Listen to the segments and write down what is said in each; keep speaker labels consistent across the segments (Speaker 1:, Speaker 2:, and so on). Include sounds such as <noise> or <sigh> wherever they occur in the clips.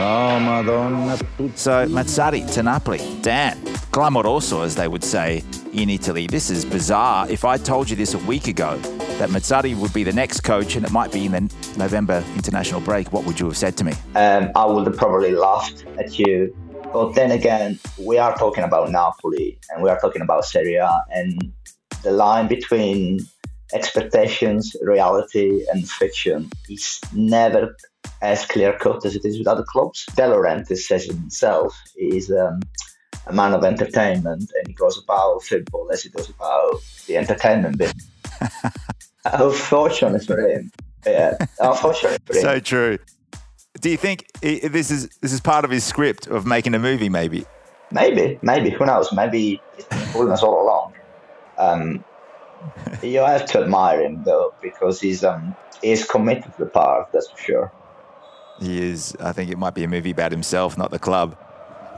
Speaker 1: No, Madonna.
Speaker 2: So Mazzarri to Napoli. Dan, clamoroso, as they would say in Italy. This is bizarre. If I told you this a week ago, that Mazzarri would be the next coach and it might be in the November international break, what would you have said to me?
Speaker 3: Um, I would have probably laughed at you. But then again, we are talking about Napoli and we are talking about Serie A, and the line between expectations, reality, and fiction is never as clear cut as it is with other clubs. De Laurentiis says himself he is um, a man of entertainment and he goes about football as he does about the entertainment bit. <laughs> Unfortunately for him. Yeah, unfortunately for <laughs> him.
Speaker 2: So true. Do you think this is this is part of his script of making a movie? Maybe.
Speaker 3: Maybe, maybe. Who knows? Maybe he's been fooling us all along. Um, <laughs> you have to admire him though, because he's um he's committed to the part. That's for sure.
Speaker 2: He is. I think it might be a movie about himself, not the club.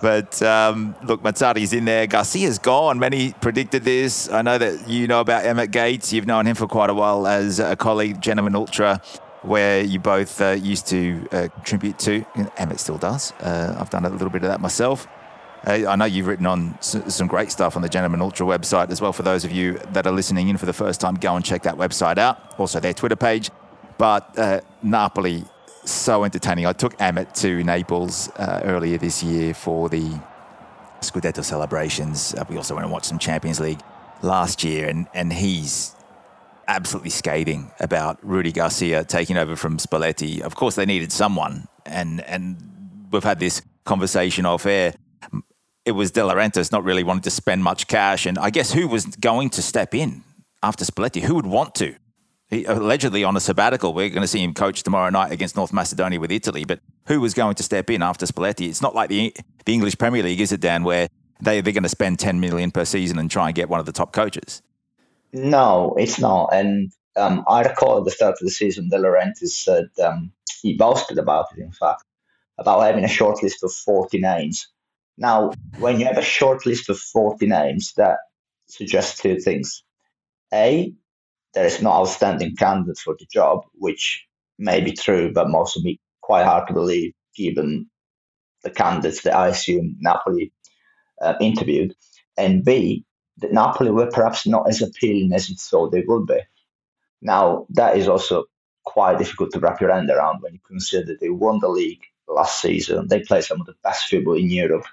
Speaker 2: But um, look, Mazzarri's in there. Garcia's gone. Many predicted this. I know that you know about Emmett Gates. You've known him for quite a while as a colleague, Gentleman Ultra, where you both uh, used to uh, contribute to. And Emmett still does. Uh, I've done a little bit of that myself. Uh, I know you've written on some great stuff on the Gentleman Ultra website as well. For those of you that are listening in for the first time, go and check that website out. Also, their Twitter page. But uh, Napoli so entertaining. I took Emmett to Naples uh, earlier this year for the Scudetto celebrations. Uh, we also went and watched some Champions League last year, and, and he's absolutely scathing about Rudi Garcia taking over from Spalletti. Of course, they needed someone, and and we've had this conversation off air. It was De Laurentiis not really wanting to spend much cash, and I guess who was going to step in after Spalletti? Who would want to? He, allegedly on a sabbatical. We're going to see him coach tomorrow night against North Macedonia with Italy. But who was going to step in after Spalletti? It's not like the the English Premier League, is it, Dan? Where they they're going to spend ten million per season and try and get one of the top coaches.
Speaker 3: No, it's not. And um, I recall at the start of the season, De Laurentiis said um, he boasted about it. In fact, about having a short list of forty names. Now, when you have a short list of forty names, that suggests two things. A, there is no outstanding candidate for the job, which may be true, but most of me quite hard to believe given the candidates that I assume Napoli uh, interviewed. And B, that Napoli were perhaps not as appealing as it thought they would be. Now, that is also quite difficult to wrap your hand around when you consider that they won the league last season. They play some of the best football in Europe.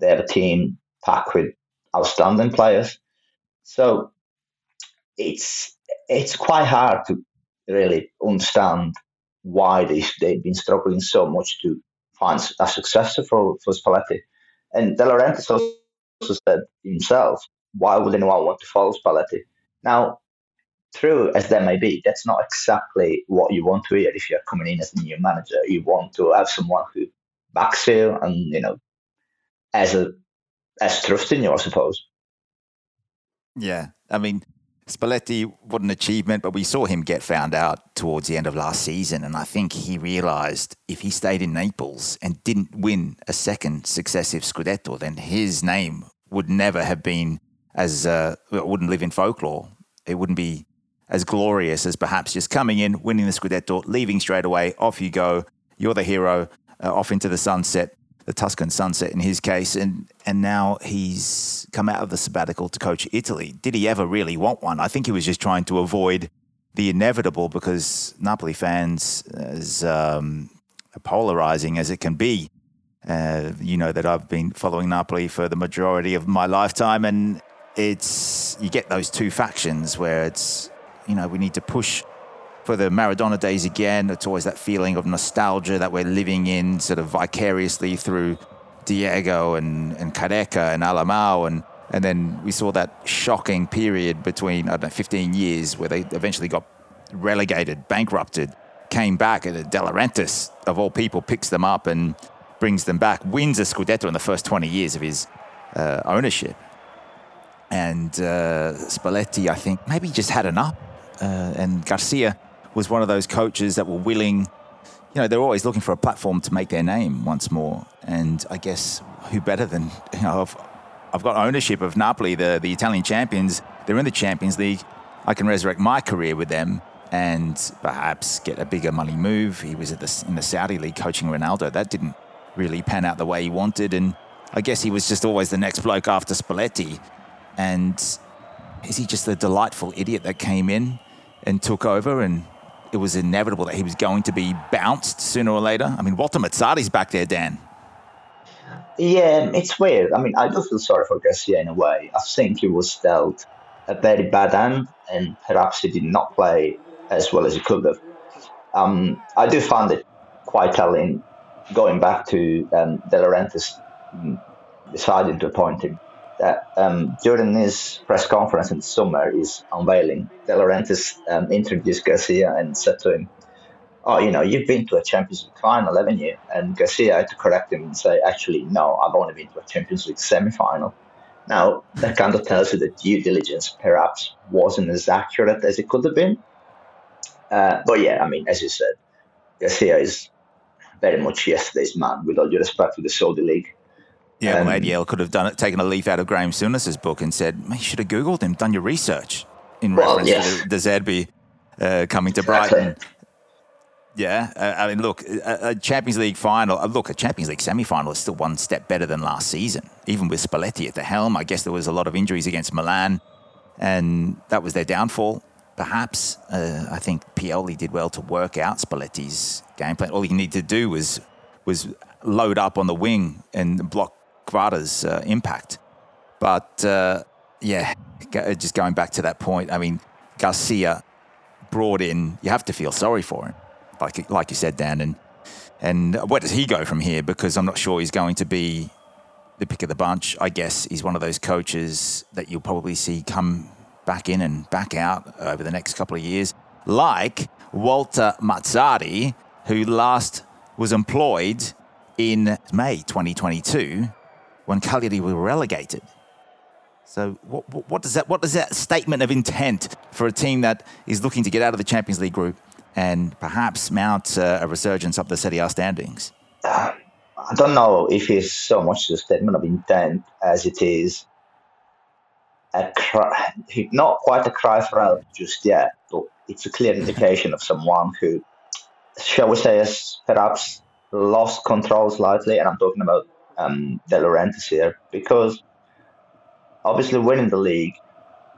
Speaker 3: They have a team packed with outstanding players. So it's it's quite hard to really understand why they, they've been struggling so much to find a successor for, for Spalletti. And De Laurentiis also said himself, why would anyone want to follow Spalletti? Now, true as that may be, that's not exactly what you want to hear if you're coming in as a new manager. You want to have someone who backs you and, you know, as a as trust in you, I suppose.
Speaker 2: Yeah. I mean, Spalletti, what an achievement, but we saw him get found out towards the end of last season. And I think he realised if he stayed in Naples and didn't win a second successive Scudetto, then his name would never have been as, uh, wouldn't live in folklore. It wouldn't be as glorious as perhaps just coming in, winning the Scudetto, leaving straight away, off you go. You're the hero, uh, off into the sunset the Tuscan sunset in his case, and and now he's come out of the sabbatical to coach Italy. Did he ever really want one? I think he was just trying to avoid the inevitable because Napoli fans, as um, polarizing as it can be, uh, you know that I've been following Napoli for the majority of my lifetime, and it's you get those two factions where it's you know we need to push for the Maradona days again. It's always that feeling of nostalgia that we're living in sort of vicariously through Diego and, and Careca and Alemão. And, and then we saw that shocking period between, I don't know, 15 years where they eventually got relegated, bankrupted, came back, and De Laurentiis, of all people, picks them up and brings them back, wins a Scudetto in the first 20 years of his uh, ownership. And uh, Spalletti, I think, maybe just had enough. Uh, and Garcia was one of those coaches that were willing, you know, they're always looking for a platform to make their name once more. And I guess who better than, you know, I've, I've got ownership of Napoli, the, the Italian champions. They're in the Champions League. I can resurrect my career with them and perhaps get a bigger money move. He was the, in the Saudi league coaching Ronaldo. That didn't really pan out the way he wanted. And I guess he was just always the next bloke after Spalletti. And is he just the delightful idiot that came in and took over and it was inevitable that he was going to be bounced sooner or later? I mean, Walter Mazzarri's back there, Dan.
Speaker 3: Yeah, it's weird. I mean, I do feel sorry for Garcia in a way. I think he was dealt a very bad hand, and perhaps he did not play as well as he could have. Um, I do find it quite telling, going back to um, De Laurentiis mm, deciding to appoint him, that um, during his press conference in the summer, he's unveiling. De Laurentiis um, introduced Garcia and said to him, oh, you know, you've been to a Champions League final, haven't you? And Garcia had to correct him and say, actually, no, I've only been to a Champions League semi final. Now, that kind of tells you that due diligence perhaps wasn't as accurate as it could have been. Uh, but yeah, I mean, as you said, Garcia is very much yesterday's man, with all due respect to the Saudi League.
Speaker 2: Yeah, um, well, ADL could have done it, taken a leaf out of Graham Souness's book and said, you should have Googled him, done your research in well, reference yes. to De Zerbi uh, coming to exactly. Brighton. Yeah, uh, I mean, look, a, a, Champions League final. Uh, look, a Champions League semi-final is still one step better than last season. Even with Spalletti at the helm, I guess there was a lot of injuries against Milan, and that was their downfall. Perhaps uh, I think Pioli did well to work out Spalletti's game plan. All he needed to do was was load up on the wing and block Kvara's uh, impact. But uh, yeah, just going back to that point, I mean, Garcia brought in. You have to feel sorry for him like like you said, Dan. And and where does he go from here? Because I'm not sure he's going to be the pick of the bunch. I guess he's one of those coaches that you'll probably see come back in and back out over the next couple of years, like Walter Mazzarri, who last was employed in May 2022 when Cagliari were relegated. So what, what, does that what does that statement of intent for a team that is looking to get out of the Champions League group and perhaps mount uh, a resurgence up the Serie A standings?
Speaker 3: Uh, I don't know if it's so much a statement of intent as it is a cry, not quite a cry for help just yet, but it's a clear indication of someone who, shall we say, has perhaps lost control slightly, and I'm talking about um, De Laurentiis here, because obviously winning the league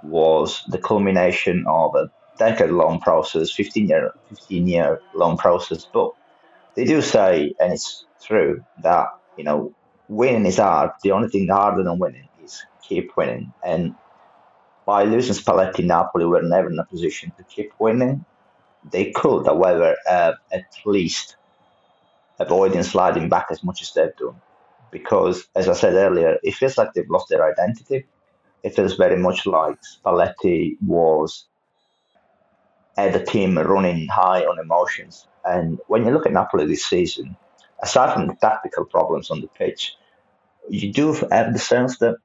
Speaker 3: was the culmination of a decade long process, 15 year, 15 year long process. But they do say, and it's true, that, you know, winning is hard. The only thing harder than winning is keep winning. And by losing Spalletti, Napoli were never in a position to keep winning. They could, however, uh, at least avoiding sliding back as much as they've done. Because, as I said earlier, it feels like they've lost their identity. It feels very much like Spalletti was uh, the team running high on emotions. And when you look at Napoli this season, aside from the tactical problems on the pitch, you do have the sense that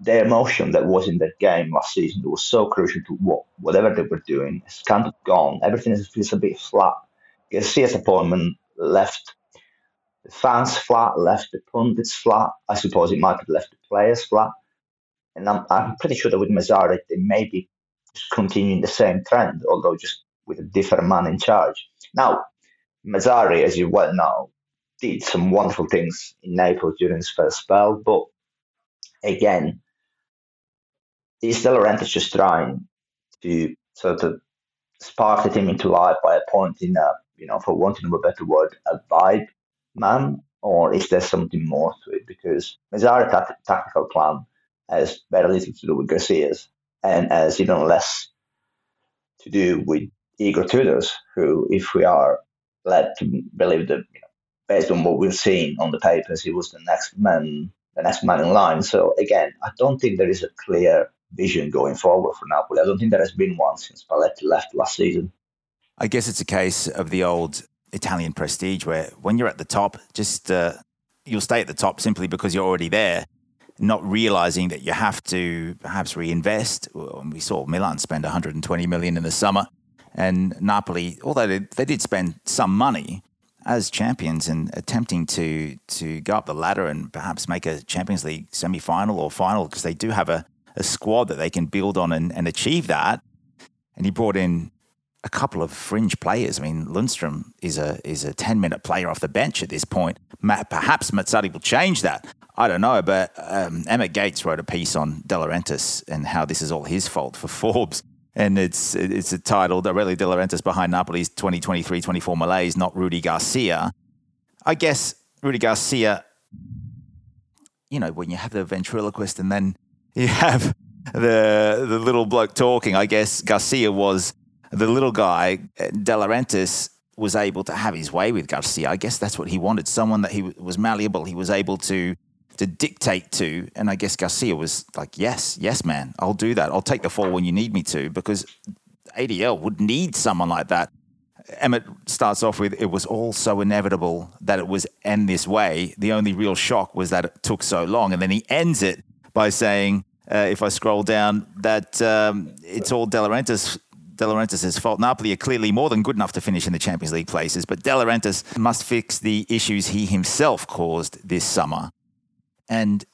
Speaker 3: the emotion that was in that game last season that was so crucial to what whatever they were doing is kind of gone. Everything is feels a bit flat. You Garcia's appointment left the fans flat, left the pundits flat. I suppose it might have left the players flat. And I'm, I'm pretty sure that with Mazzarri, they maybe continuing the same trend, although just with a different man in charge. Now, Mazzarri, as you well know, did some wonderful things in Naples during his first spell, but again, is De Laurentiis just trying to sort of spark the team into life by appointing a, you know, for wanting of a better word, a vibe man, or is there something more to it? Because Mazzarri's tactical plan has very little to do with Garcia's and has even less to do with Igor Tudors, who, if we are led to believe that, you know, based on what we've seen on the papers, he was the next man, the next man in line. So again, I don't think there is a clear vision going forward for Napoli. I don't think there has been one since Spalletti left last season.
Speaker 2: I guess it's a case of the old Italian prestige, where when you're at the top, just uh, you'll stay at the top simply because you're already there not realizing that you have to perhaps reinvest. We saw Milan spend 120 million in the summer, and Napoli, although they, they did spend some money as champions and attempting to to go up the ladder and perhaps make a Champions League semi final or final because they do have a, a squad that they can build on and, and achieve that. And he brought in a couple of fringe players. I mean, Lindstrøm is a is a ten minute player off the bench at this point. perhaps Mazzarri will change that. I don't know, but um, Emmett Gates wrote a piece on De Laurentiis and how this is all his fault for <laughs> Forbes. And it's it's a titled Aurelio De Laurentiis behind Napoli's 2023-24 malaise, not Rudi Garcia. I guess Rudi Garcia, you know, when you have the ventriloquist and then you have the the little bloke talking, I guess Garcia was the little guy. De Laurentiis was able to have his way with Garcia. I guess that's what he wanted. Someone that he was malleable. He was able to to dictate to. And I guess Garcia was like, yes, yes, man, I'll do that. I'll take the fall when you need me to because ADL would need someone like that. Emmett starts off with it was all so inevitable that it was end this way. The only real shock was that it took so long. And then he ends it by saying, uh, if I scroll down, that um, it's all De Laurentiis De Laurentiis' fault. Napoli are clearly more than good enough to finish in the Champions League places, but De Laurentiis must fix the issues he himself caused this summer. And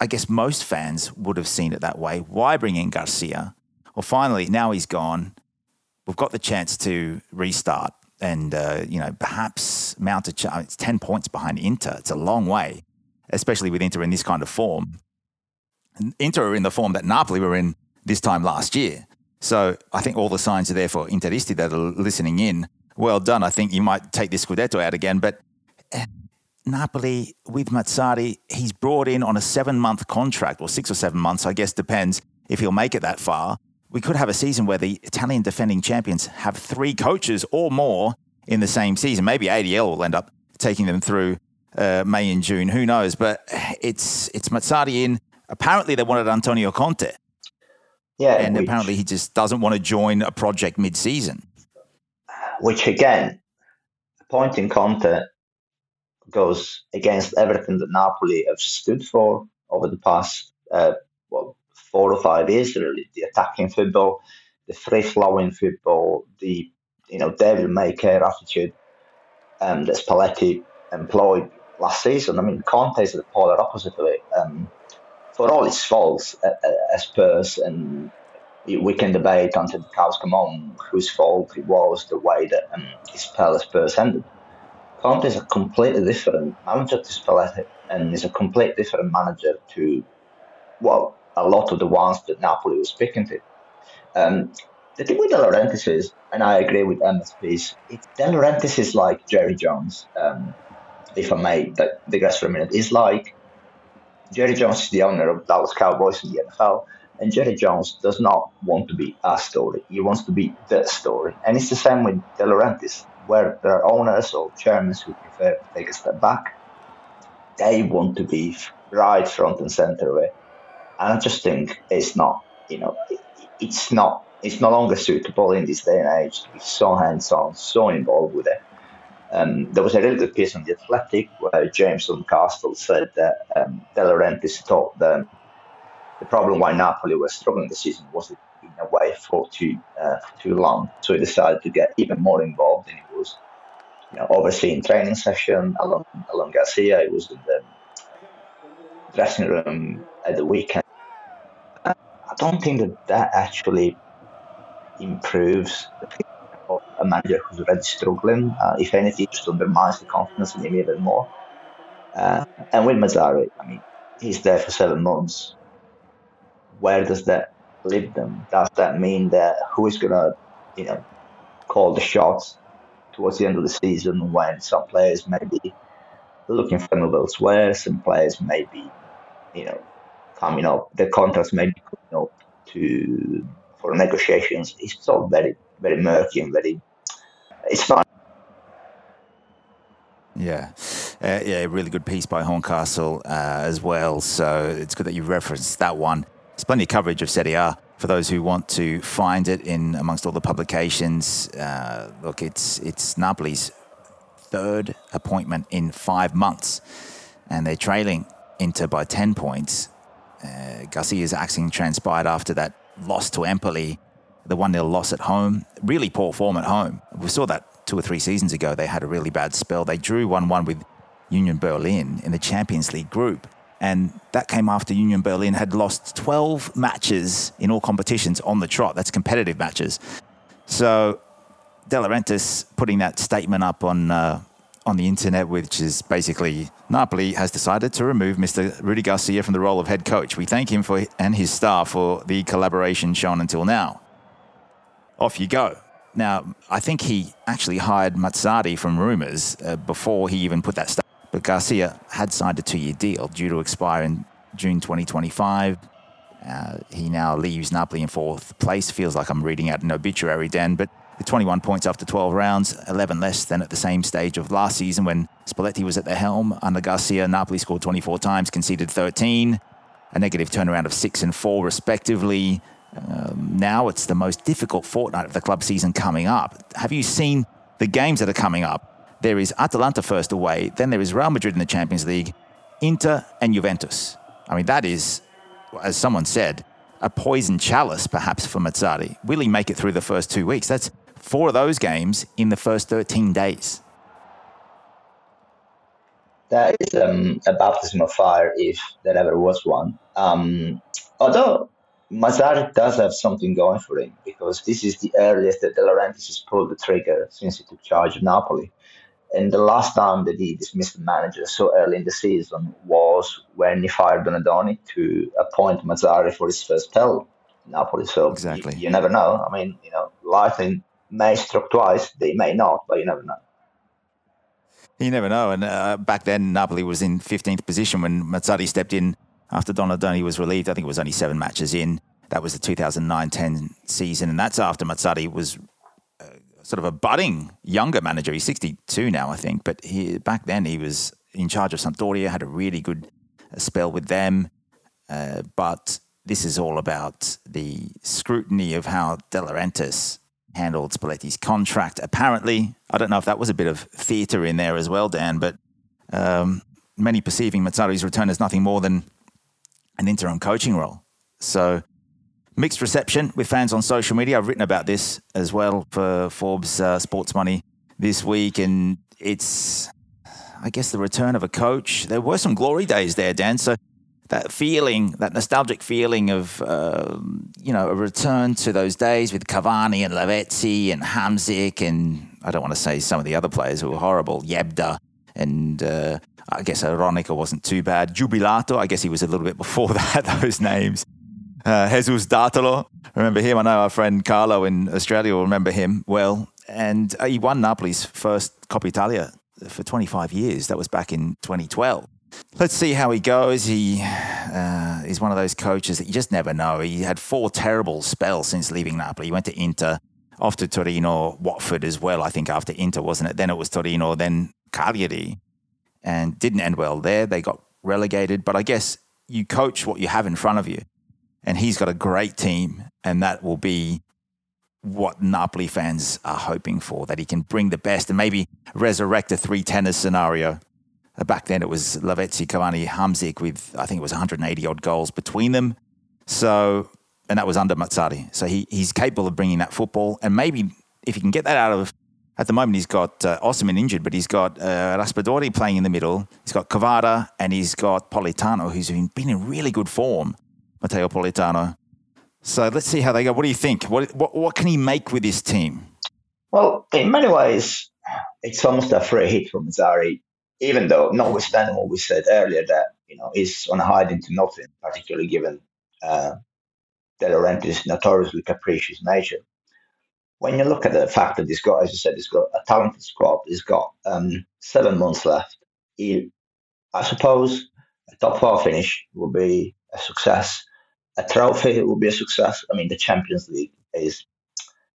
Speaker 2: I guess most fans would have seen it that way. Why bring in Garcia? Well, finally, now he's gone. We've got the chance to restart and, uh, you know, perhaps mount a chance. It's 10 points behind Inter. It's a long way, especially with Inter in this kind of form. Inter are in the form that Napoli were in this time last year. So I think all the signs are there for Interisti that are listening in. Well done. I think you might take this Scudetto out again, but eh, Napoli with Mazzarri, he's brought in on a seven month contract, or six or seven months, I guess, depends if he'll make it that far. We could have a season where the Italian defending champions have three coaches or more in the same season. Maybe ADL will end up taking them through uh, May and June. Who knows? But it's it's Mazzarri in. Apparently, they wanted Antonio Conte.
Speaker 3: Yeah,
Speaker 2: and which, apparently he just doesn't want to join a project mid-season.
Speaker 3: Which again, appointing Conte goes against everything that Napoli have stood for over the past uh, well, four or five years. Really, the attacking football, the free-flowing football, the you know devil may care attitude um, that Spalletti employed last season. I mean, Conte is the polar opposite of it. Um, for all its faults as Spurs, and we can debate until the cows come on whose fault it was the way that um, his as Spurs ended. Conte is a completely different manager to Spalletti and is a completely different manager to, well, a lot of the ones that Napoli was speaking to. Um, the thing with De Laurentiis is, and I agree with piece, it, De Laurentiis is like Jerry Jones, um, if I may digress for a minute. He's like Jerry Jones is the owner of Dallas Cowboys in the NFL, and Jerry Jones does not want to be a story. He wants to be the story. And it's the same with De Laurentiis where there are owners or chairmen who prefer to take a step back, they want to be right front and center it. And I just think it's not, you know, it's not, it's no longer suitable in this day and age to be so hands-on, so involved with it. Um, there was a really good piece on the Athletic where James Horncastle said that um, De Laurentiis thought that the problem why Napoli was struggling this season was that been away for too uh, for too long, so he decided to get even more involved, and he was you know overseeing training session along along Garcia. He was in the dressing room at the weekend. I don't think that that actually improves a manager who's already struggling. Uh, if anything, just undermines the confidence in him even more. Uh, and with Mazzarri, I mean, he's there for seven months. Where does that leave them? Does that mean that who is gonna, you know, call the shots towards the end of the season when some players may be looking for move elsewhere, some players may be, you know, coming up, the contracts may be coming up to for negotiations. It's all very, very murky and very. It's not.
Speaker 2: Yeah, uh, yeah, a really good piece by Horncastle uh, as well. So it's good that you referenced that one. There's plenty of coverage of Serie A for those who want to find it in amongst all the publications. Uh, look, it's it's Napoli's third appointment in five months, and they're trailing Inter by ten points. Uh, Garcia's action transpired after that loss to Empoli, the one 0 loss at home. Really poor form at home. We saw that two or three seasons ago. They had a really bad spell. They drew one one with Union Berlin in the Champions League group. And that came after Union Berlin had lost 12 matches in all competitions on the trot. That's competitive matches. So De Laurentiis putting that statement up on uh, on the internet, which is basically Napoli has decided to remove Mr. Rudi Garcia from the role of head coach. We thank him for and his staff for the collaboration shown until now. Off you go. Now, I think he actually hired Mazzarri from rumours uh, before he even put that stuff. But Garcia had signed a two-year deal due to expire in June 2025. Uh, he now leaves Napoli in fourth place. Feels like I'm reading out an obituary, Dan, but with 21 points after 12 rounds, 11 less than at the same stage of last season when Spalletti was at the helm. Under Garcia, Napoli scored 24 times, conceded 13, a negative turnaround of 6 and 4, respectively. Um, now it's the most difficult fortnight of the club season coming up. Have you seen the games that are coming up? There is Atalanta first away, then there is Real Madrid in the Champions League, Inter, and Juventus. I mean, that is, as someone said, a poison chalice perhaps for Mazzarri. Will he make it through the first two weeks? That's four of those games in the first 13 days.
Speaker 3: That is um, a baptism of fire if there ever was one. Um, although Mazzarri does have something going for him because this is the earliest that De Laurentiis has pulled the trigger since he took charge of Napoli. And the last time that he dismissed the manager so early in the season was when he fired Donadoni to appoint Mazzarri for his first spell in Napoli. So
Speaker 2: exactly.
Speaker 3: you, you, never know. I mean, you know, lightning may strike twice, they may not, but you never know.
Speaker 2: You never know. And uh, back then, Napoli was in 15th position when Mazzarri stepped in after Donadoni was relieved. I think it was only seven matches in. That was the 2009-10 season, and that's after Mazzarri was uh, sort of a budding younger manager. He's 62 now, I think, but he, back then he was in charge of Sampdoria, had a really good uh, spell with them. Uh, but this is all about the scrutiny of how De Laurentiis handled Spalletti's contract. Apparently, I don't know if that was a bit of theatre in there as well, Dan, but um, many perceiving Mazzarri's return as nothing more than an interim coaching role. So mixed reception with fans on social media. I've written about this as well for Forbes uh, Sports Money this week, and it's, I guess, the return of a coach. There were some glory days there, Dan. So that feeling, that nostalgic feeling of, uh, you know, a return to those days with Cavani and Lavezzi and Hamsik and I don't want to say some of the other players who were horrible, Yebda and uh, I guess Aronica wasn't too bad. Jubilato, I guess he was a little bit before <laughs> that, those names. Uh, Jesus Datolo, remember him? I know our friend Carlo in Australia will remember him well. And uh, he won Napoli's first Coppa Italia for 25 years. That was back in 2012. Let's see how he goes. He uh, is one of those coaches that you just never know. He had four terrible spells since leaving Napoli. He went to Inter, off to Torino, Watford as well, I think, after Inter, wasn't it? Then it was Torino, then Cagliari and didn't end well there. They got relegated, but I guess you coach what you have in front of you. And he's got a great team, and that will be what Napoli fans are hoping for that he can bring the best and maybe resurrect a tridente scenario. Uh, back then it was Lavezzi, Cavani, Hamsik with, I think it was 180 odd goals between them. So, and that was under Mazzarri. So he, he's capable of bringing that football. And maybe if he can get that out of at the moment, he's got uh, Osimhen injured, but he's got uh, Raspadori playing in the middle. He's got Cavada and he's got Politano, who's been in really good form, Matteo Politano. So let's see how they go. What do you think? What, what, what can he make with his team?
Speaker 3: Well, in many ways, it's almost a free hit from Zari, even though, notwithstanding what we said earlier, that you know he's on a hide into nothing, particularly given uh, De Laurentiis' notoriously capricious nature when you look at the fact that he's got, as I said, he's got a talented squad, he's got um, seven months left. He, I suppose a top four finish will be a success. A trophy will be a success. I mean, the Champions League is.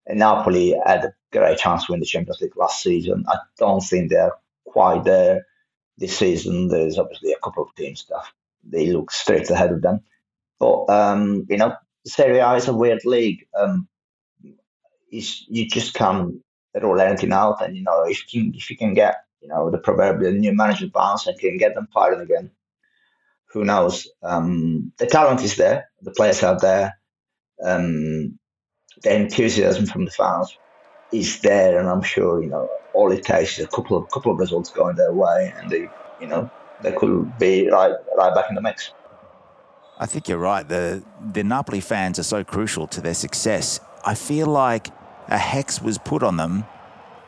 Speaker 3: Napoli had a great chance to win the Champions League last season. I don't think they're quite there this season. There's obviously a couple of teams that they look straight ahead of them. But um, you know, Serie A is a weird league. Um, is you just can't roll anything out. And you know, if you if you can get you know the proverbial new manager bounce and can get them firing again, who knows? Um, the talent is there, the players are there, um, the enthusiasm from the fans is there, and I'm sure you know all it takes is a couple of couple of results going their way, and they you know they could be right right back in the mix.
Speaker 2: I think you're right. The the Napoli fans are so crucial to their success. I feel like a hex was put on them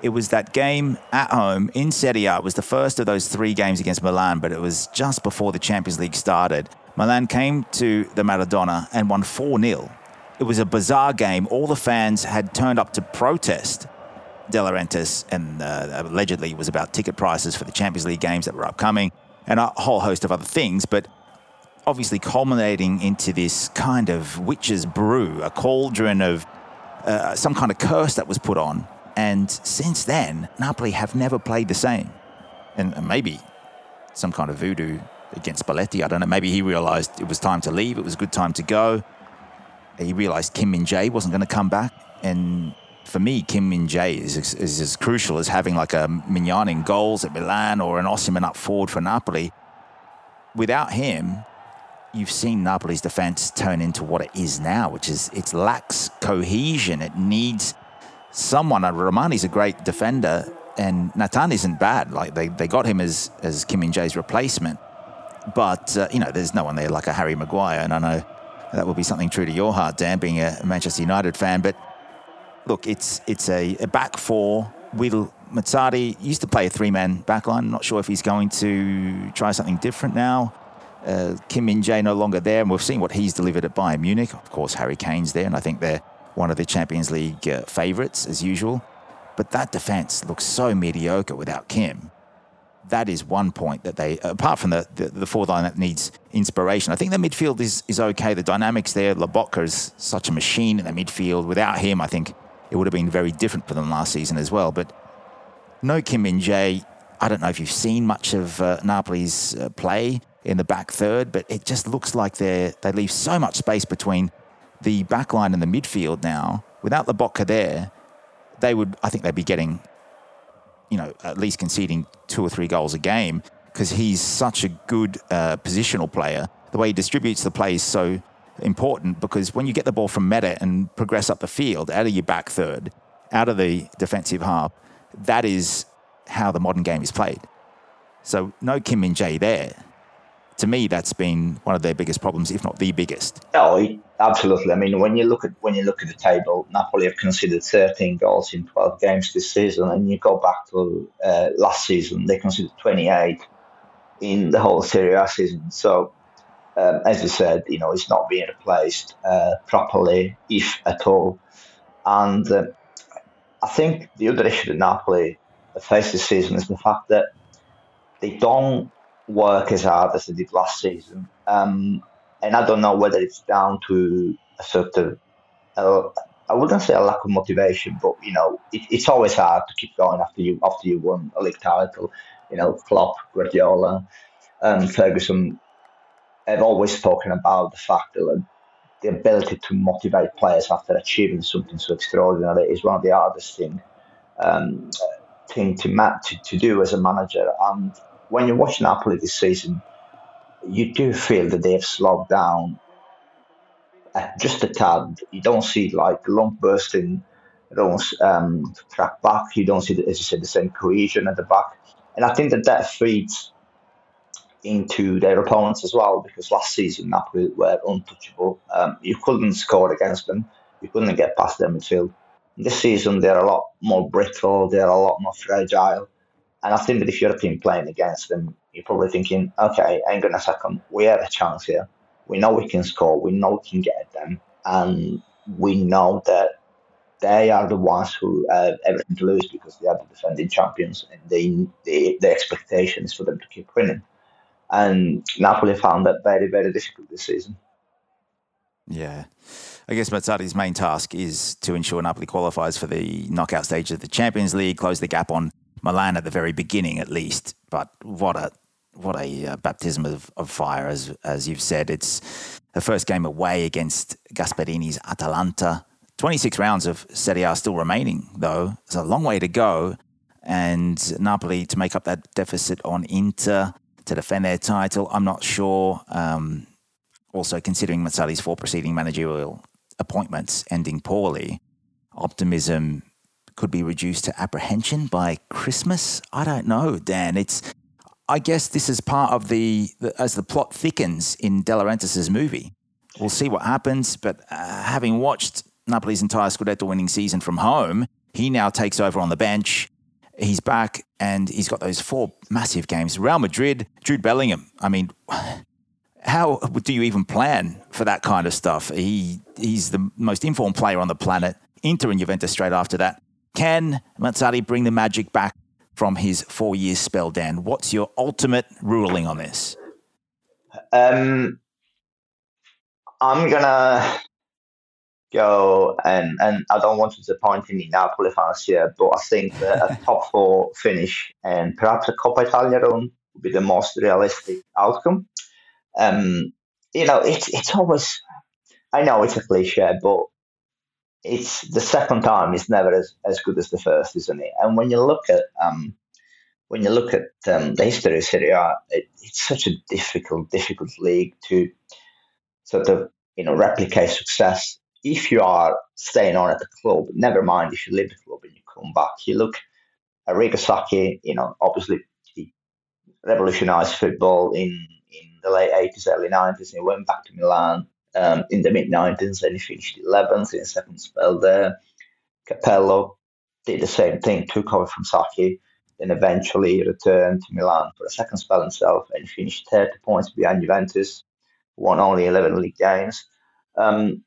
Speaker 2: It was that game at home in Serie A. It was the first of those three games against Milan, but it was just before the Champions League started. Milan came to the Maradona and won 4 0. It was a bizarre game. All the fans had turned up to protest De Laurentiis, and uh, allegedly it was about ticket prices for the Champions League games that were upcoming and a whole host of other things. But obviously, culminating into this kind of witch's brew, a cauldron of uh, some kind of curse that was put on. And since then, Napoli have never played the same. And maybe some kind of voodoo against Spalletti. I don't know. Maybe he realized it was time to leave. It was a good time to go. He realized Kim Min Jae wasn't going to come back. And for me, Kim Min Jae is, is, as crucial as having like a Maignan in goals at Milan or an Osimhen up forward for Napoli. Without him, you've seen Napoli's defense turn into what it is now, which is it lacks cohesion. It needs someone. Rrahmani's a great defender, and Natan isn't bad. Like they, they got him as as Kim Min Jae's replacement, but uh, you know there's no one there like a Harry Maguire, and I know that would be something true to your heart, Dan, being a Manchester United fan. But look, it's it's a, a back four. Will Mazzarri used to play a three man backline. Not sure if he's going to try something different now. Uh, Kim Min Jae no longer there, and we've seen what he's delivered at Bayern Munich. Of course, Harry Kane's there, and I think they're one of the Champions League uh, favourites as usual. But that defence looks so mediocre without Kim. That is one point that they, apart from the, the, the fourth line that needs inspiration, I think the midfield is, is okay. The dynamics there, Lobotka is such a machine in the midfield. Without him, I think it would have been very different for them last season as well. But no Kim Min Jae. I don't know if you've seen much of uh, Napoli's uh, play in the back third, but it just looks like they they leave so much space between the back line and the midfield now. Without the there, they would I think they'd be getting, you know, at least conceding two or three goals a game because he's such a good uh, positional player. The way he distributes the play is so important because when you get the ball from Meret and progress up the field out of your back third, out of the defensive half, that is how the modern game is played. So no Kim Min Jae there to me, that's been one of their biggest problems, if not the biggest.
Speaker 3: Oh, absolutely. I mean, when you look at when you look at the table, Napoli have conceded 13 goals in 12 games this season, and you go back to uh, last season, they conceded 28 in the whole Serie A season. So, um, as you said, you know, it's not being replaced uh, properly, if at all. And uh, I think the other issue that Napoli face this season is the fact that they don't work as hard as they did last season. Um, and I don't know whether it's down to a sort of, uh, I wouldn't say a lack of motivation, but you know, it, it's always hard to keep going after you after you won a league title. You know, Klopp, Guardiola, um, Ferguson have always spoken about the fact that the ability to motivate players after achieving something so extraordinary is one of the hardest thing um, thing to, to to do as a manager. And when you watch Napoli this season, you do feel that they have slowed down just a tad. You don't see like long bursting runs um, track back. You don't see, as you said, the same cohesion at the back. And I think that that feeds into their opponents as well because last season Napoli were untouchable. Um, you couldn't score against them. You couldn't get past their midfield. This season they're a lot more brittle. They're a lot more fragile. And I think that if you're a team playing against them, you're probably thinking, okay, hang on a second, we have a chance here. We know we can score. We know we can get at them. And we know that they are the ones who have everything to lose because they are the defending champions and they, they, the expectation is for them to keep winning. And Napoli found that very, very difficult this season.
Speaker 2: Yeah. I guess Mazzarri's main task is to ensure Napoli qualifies for the knockout stage of the Champions League, close the gap on Milan at the very beginning, at least. But what a what a uh, baptism of, of fire, as as you've said. It's the first game away against Gasperini's Atalanta. 26 rounds of Serie A still remaining, though. It's a long way to go. And Napoli to make up that deficit on Inter to defend their title. I'm not sure. Um, also, considering Mazzarri's four preceding managerial appointments ending poorly, optimism could be reduced to apprehension by Christmas. I don't know, Dan. It's I guess this is part of the, the as the plot thickens in De movie. We'll see what happens, but uh, having watched Napoli's entire Scudetto winning season from home, He now takes over on the bench. He's back and he's got those four massive games. Real Madrid, Jude Bellingham. I mean, how do you even plan for that kind of stuff? He he's the most informed player on the planet. Inter and Juventus straight after that. Can Mazzarri bring the magic back from his four years spell, Dan? What's your ultimate ruling on this?
Speaker 3: Um, I'm gonna go and and I don't want to disappoint any Napoli fans here, but I think that a <laughs> top four finish and perhaps a Coppa Italia run would be the most realistic outcome. Um, you know, it's it's always I know it's a cliche, but it's the second time is never as, as good as the first, isn't it? And when you look at um, when you look at um, the history of Serie A, it, it's such a difficult, difficult league to sort of you know replicate success. If you are staying on at the club, never mind if you leave the club and you come back. You look at Arrigo Sacchi, you know, obviously he revolutionised football in in the late eighties, early nineties, and he went back to Milan um, in the mid 90s and he finished 11th in second spell there. Capello did the same thing, took over from Sacchi, then eventually returned to Milan for a second spell himself and finished 30 points behind Juventus, won only 11 league games. Um,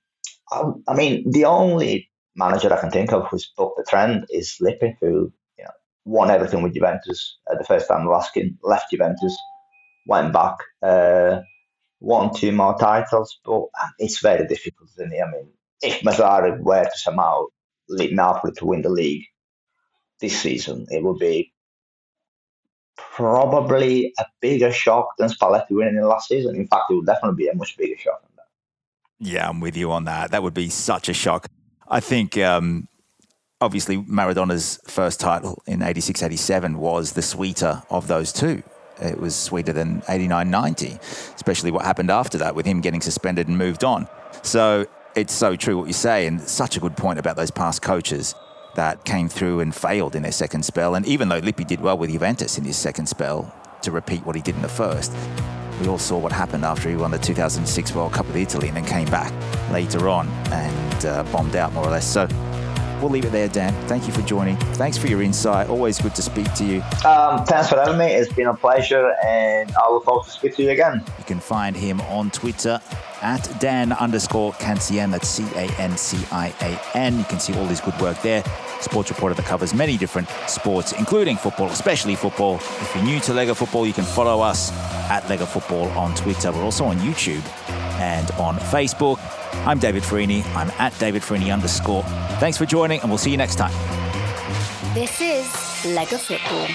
Speaker 3: I, I, mean, the only manager I can think of who's bucked the trend is Lippi, who you know, won everything with Juventus uh, the first time of asking, left Juventus, went back. Uh, one, two more titles, but it's very difficult? I mean, if Mazzarri were to somehow lead Napoli to win the league this season, it would be probably a bigger shock than Spalletti winning in last season. In fact, it would definitely be a much bigger shock than that.
Speaker 2: Yeah, I'm with you on that. That would be such a shock. I think um, obviously Maradona's first title in 86 87 was the sweeter of those two it was sweeter than 89 90, especially what happened after that with him getting suspended and moved on. So it's so true what you say, and such a good point about those past coaches that came through and failed in their second spell. And even though Lippi did well with Juventus in his second spell to repeat what he did in the first, we all saw what happened after he won the 2006 World Cup with Italy and then came back later on and uh, bombed out more or less. So we'll leave it there, Dan. Thank you for joining. Thanks for your insight. Always good to speak to you.
Speaker 3: Um, thanks for having me. It's been a pleasure, and I look forward to speak to you again.
Speaker 2: You can find him on Twitter at Dan underscore Cancian. That's C A N C I A N. You can see all his good work there. Sports reporter that covers many different sports, including football, especially football. If you're new to Lega Football, you can follow us at Lega Football on Twitter. We're also on YouTube and on Facebook. I'm David Ferrini. I'm at David Ferrini underscore. Thanks for joining, and we'll see you next time.
Speaker 1: This is Lega Football.